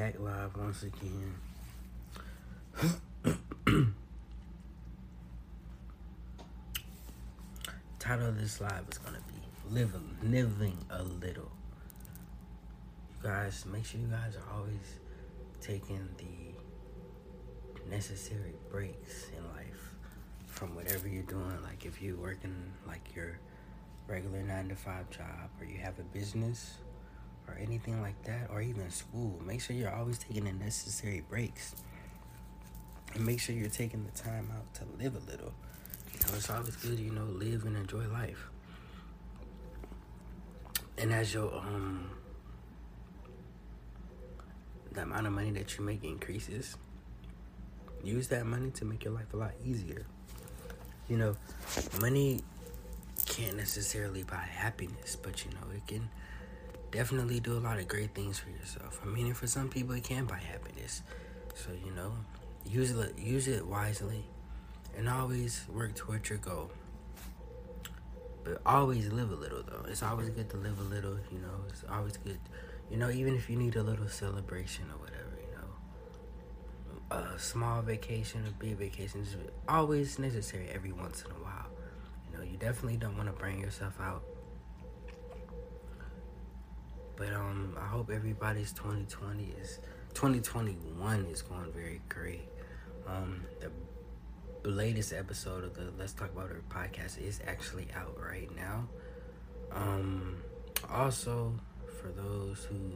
back live once again. Title of this live is gonna be living, living a little. You guys, make sure you guys are always taking the necessary breaks in life from whatever you're doing. Like if you're working like your regular nine to five job, or you have a business, or anything like that, or even school, make sure you're always taking the necessary breaks. And make sure you're taking the time out to live a little. You know, it's always good, you know, live and enjoy life. And as your um the amount of money that you make increases, use that money to make your life a lot easier. You know, money can't necessarily buy happiness, but you know, it can definitely do a lot of great things for yourself. I mean, for some people, it can buy happiness. So, you know, use it, use it wisely and always work towards your goal. But always live a little, though. It's always good to live a little, you know, it's always good, you know, even if you need a little celebration or whatever, you know. A small vacation, a big vacation is always necessary every once in a while. You know, you definitely don't want to burn yourself out but um, I hope everybody's 2020 is 2021 is going very great. Um, the latest episode of the Let's Talk About Her podcast is actually out right now. Um, also, for those who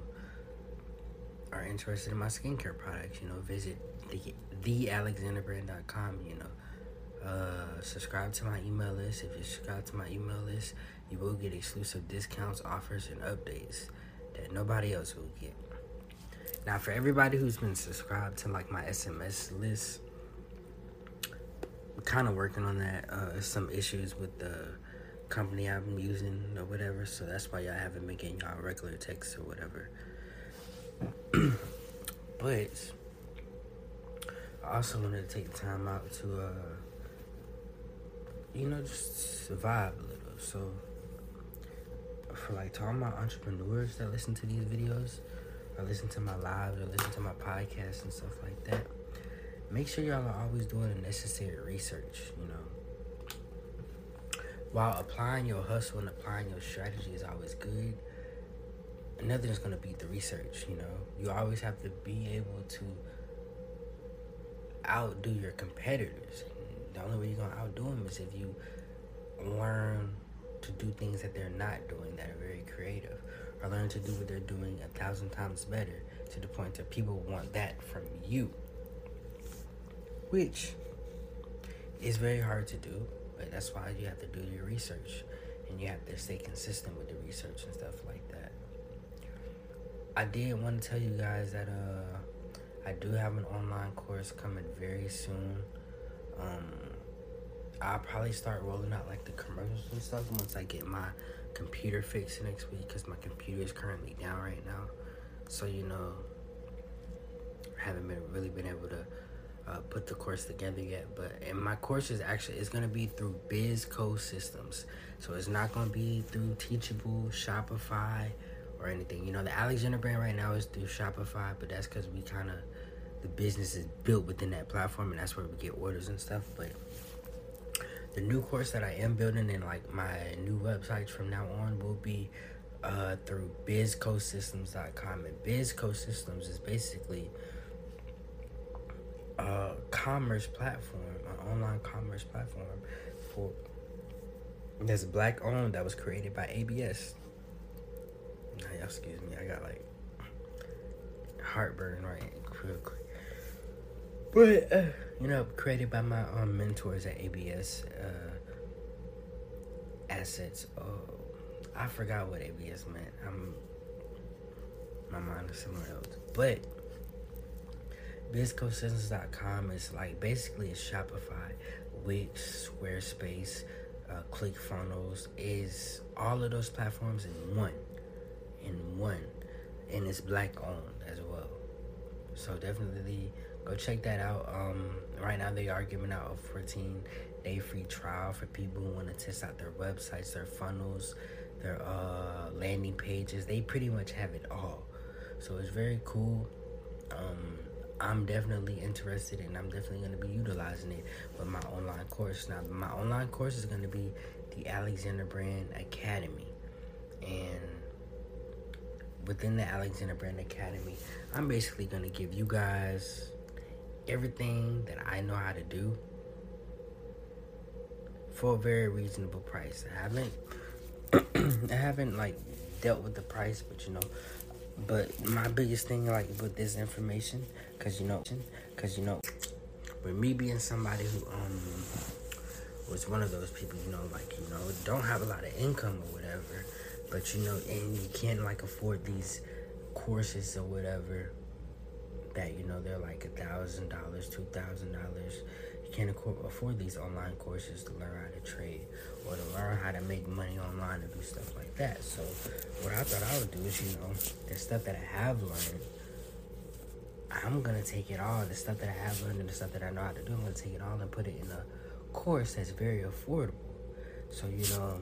are interested in my skincare products, you know, visit the thealexanderbrand.com. You know, uh, subscribe to my email list. If you subscribe to my email list, you will get exclusive discounts, offers, and updates that nobody else will get. Now, for everybody who's been subscribed to like my SMS list, kind of working on that. Uh, some issues with the company I'm using or whatever, so that's why y'all haven't been getting y'all regular texts or whatever. but I also wanted to take time out to, uh, you know, just survive a little. So for like to all my entrepreneurs that listen to these videos, or listen to my lives, or listen to my podcast and stuff like that, make sure y'all are always doing the necessary research, you know. While applying your hustle and applying your strategy is always good, nothing is going to beat the research, you know. You always have to be able to outdo your competitors. The only way you're going to outdo them is if you learn do things that they're not doing that are very creative, or learn to do what they're doing a thousand times better to the point that people want that from you. Which is very hard to do, but that's why you have to do your research and you have to stay consistent with the research and stuff like that. I did want to tell you guys that uh I do have an online course coming very soon. Um I'll probably start rolling out like the commercials and stuff once I get my computer fixed next week because my computer is currently down right now. So you know, haven't been really been able to uh, put the course together yet. But and my course is actually it's gonna be through BizCo Systems, so it's not gonna be through Teachable, Shopify, or anything. You know, the Alexander brand right now is through Shopify, but that's because we kind of the business is built within that platform, and that's where we get orders and stuff. But the new course that I am building and like my new websites from now on will be uh, through bizcosystems.com and bizcosystems is basically a commerce platform an online commerce platform for that's black owned that was created by abs now, excuse me i got like heartburn right quick but uh, you know, created by my um, mentors at ABS uh, Assets. Oh, I forgot what ABS meant. I'm my mind is somewhere else. But BizCoSystems.com is like basically a Shopify, Wix, Squarespace, uh, ClickFunnels is all of those platforms in one, in one, and it's black owned as well. So definitely go check that out. Um, right now they are giving out a 14 day free trial for people who want to test out their websites, their funnels, their uh, landing pages. They pretty much have it all. So it's very cool. Um, I'm definitely interested and I'm definitely going to be utilizing it with my online course. Now, my online course is going to be the Alexander Brand Academy. And within the Alexander Brand Academy, I'm basically going to give you guys everything that I know how to do for a very reasonable price. I haven't I haven't like dealt with the price, but you know, but my biggest thing like with this information cuz you know cuz you know with me being somebody who um was one of those people, you know, like, you know, don't have a lot of income or whatever, but you know, and you can't like afford these courses or whatever that, you know, they're like a thousand dollars, two thousand dollars. You can't afford these online courses to learn how to trade or to learn how to make money online and do stuff like that. So what I thought I would do is, you know, the stuff that I have learned, I'm gonna take it all, the stuff that I have learned and the stuff that I know how to do, I'm gonna take it all and put it in a course that's very affordable. So you know,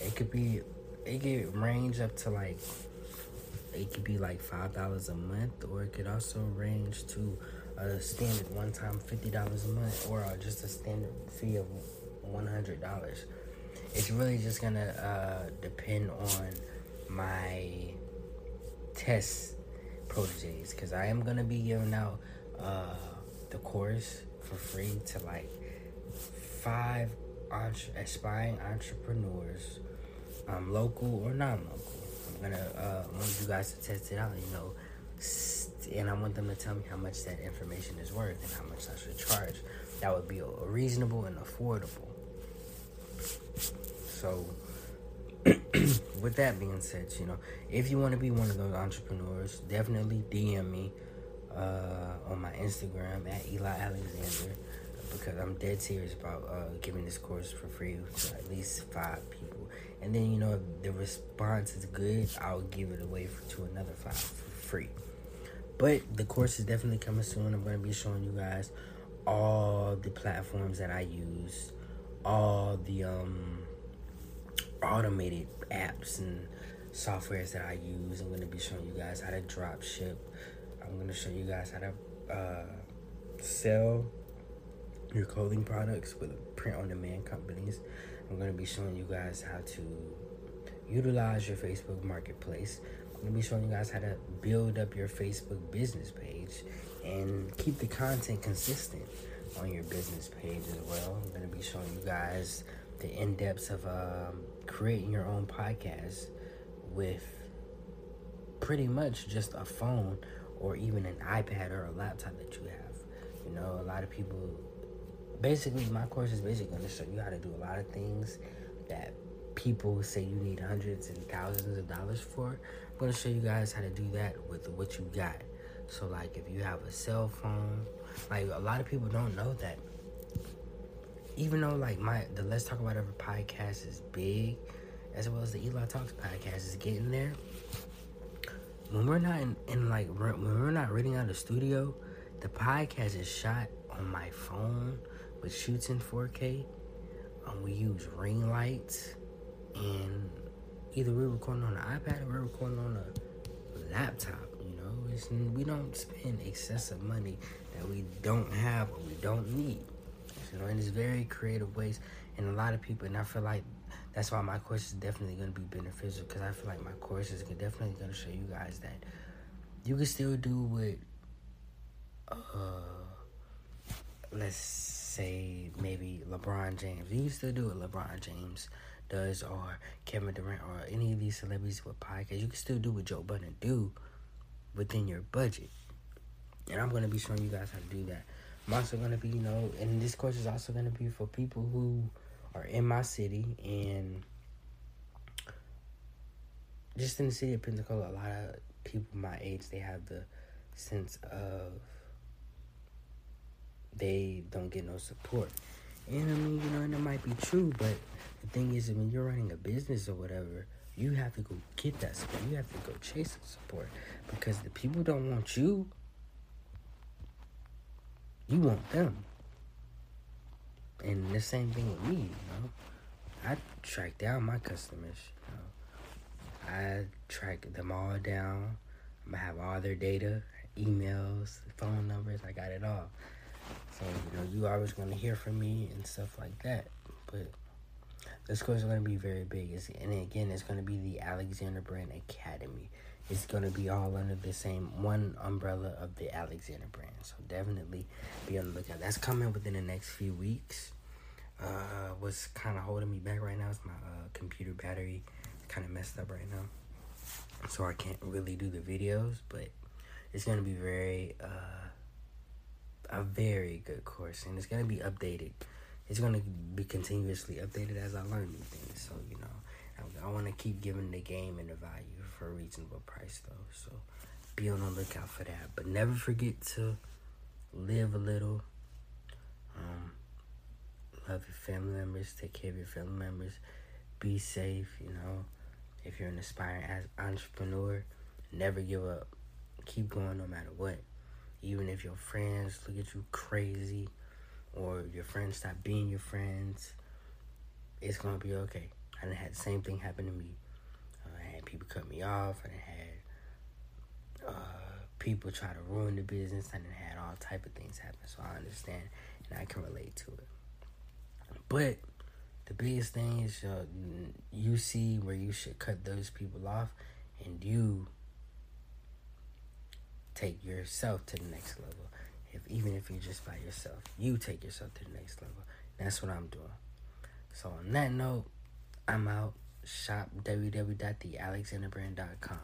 it could be it could range up to like it could be like five dollars a month, or it could also range to a standard one time fifty dollars a month, or just a standard fee of one hundred dollars. It's really just gonna uh, depend on my test proteges because I am gonna be giving out uh, the course for free to like five entre- aspiring entrepreneurs, um, local or non-local. Gonna uh, want you guys to test it out. You know, and I want them to tell me how much that information is worth and how much I should charge. That would be reasonable and affordable. So, with that being said, you know, if you want to be one of those entrepreneurs, definitely DM me uh, on my Instagram at Eli Alexander because I'm dead serious about uh, giving this course for free to at least five people. And then, you know, if the response is good, I'll give it away for, to another five for free. But the course is definitely coming soon. I'm going to be showing you guys all the platforms that I use, all the um, automated apps and softwares that I use. I'm going to be showing you guys how to drop ship. I'm going to show you guys how to uh, sell your clothing products with print on demand companies. I'm going to be showing you guys how to utilize your Facebook marketplace. I'm going to be showing you guys how to build up your Facebook business page and keep the content consistent on your business page as well. I'm going to be showing you guys the in depths of um, creating your own podcast with pretty much just a phone or even an iPad or a laptop that you have. You know, a lot of people basically my course is basically going to show you how to do a lot of things that people say you need hundreds and thousands of dollars for. I'm going to show you guys how to do that with what you got. So like if you have a cell phone, like a lot of people don't know that. Even though like my the Let's Talk About Ever podcast is big, as well as the Eli Talks podcast is getting there. When we're not in, in like when we're not reading out the studio, the podcast is shot on my phone which shoots in 4K. Um, we use ring lights, and either we're recording on an iPad or we're recording on a laptop. You know, it's, we don't spend excessive money that we don't have or we don't need. You know, and it's very creative ways, and a lot of people, and I feel like that's why my course is definitely going to be beneficial because I feel like my course is definitely going to show you guys that you can still do what, uh, let's say maybe LeBron James. You used to do what LeBron James does, or Kevin Durant, or any of these celebrities with podcasts. You can still do what Joe Budden do within your budget. And I'm gonna be showing you guys how to do that. I'm also gonna be, you know, and this course is also gonna be for people who are in my city and just in the city of Pensacola. A lot of people my age they have the sense of they don't get no support. And I mean, you know, and it might be true, but the thing is, when you're running a business or whatever, you have to go get that support. You have to go chase the support because the people don't want you. You want them. And the same thing with me, you know. I track down my customers, you know. I track them all down. I'm have all their data, emails, phone numbers. I got it all. So you know, you always going to hear from me and stuff like that. But this course is going to be very big. It's, and again, it's going to be the Alexander Brand Academy. It's going to be all under the same one umbrella of the Alexander brand. So definitely be on the lookout. That's coming within the next few weeks. Uh, what's kind of holding me back right now is my uh, computer battery. kind of messed up right now. So I can't really do the videos, but it's going to be very, uh, a very good course. And it's going to be updated it's going to be continuously updated as I learn new things. So, you know, I, want to keep giving the game and the value for a reasonable price, though. So, be on the lookout for that. But never forget to live a little. Um, love your family members. Take care of your family members. Be safe, you know. If you're an aspiring as entrepreneur, never give up. Keep going no matter what. Even if your friends look at you crazy or your friends stop being your friends, it's gonna be okay. I done had the same thing happen to me. Uh, I had people cut me off. I had uh, people try to ruin the business. I done had all type of things happen. So I understand and I can relate to it. But the biggest thing is uh, you see where you should cut those people off, and you take yourself to the next level if even if you're just by yourself, you take yourself to the next level. That's what I'm doing. So on that note, I'm out. Shop www.thealexanderbrand.com.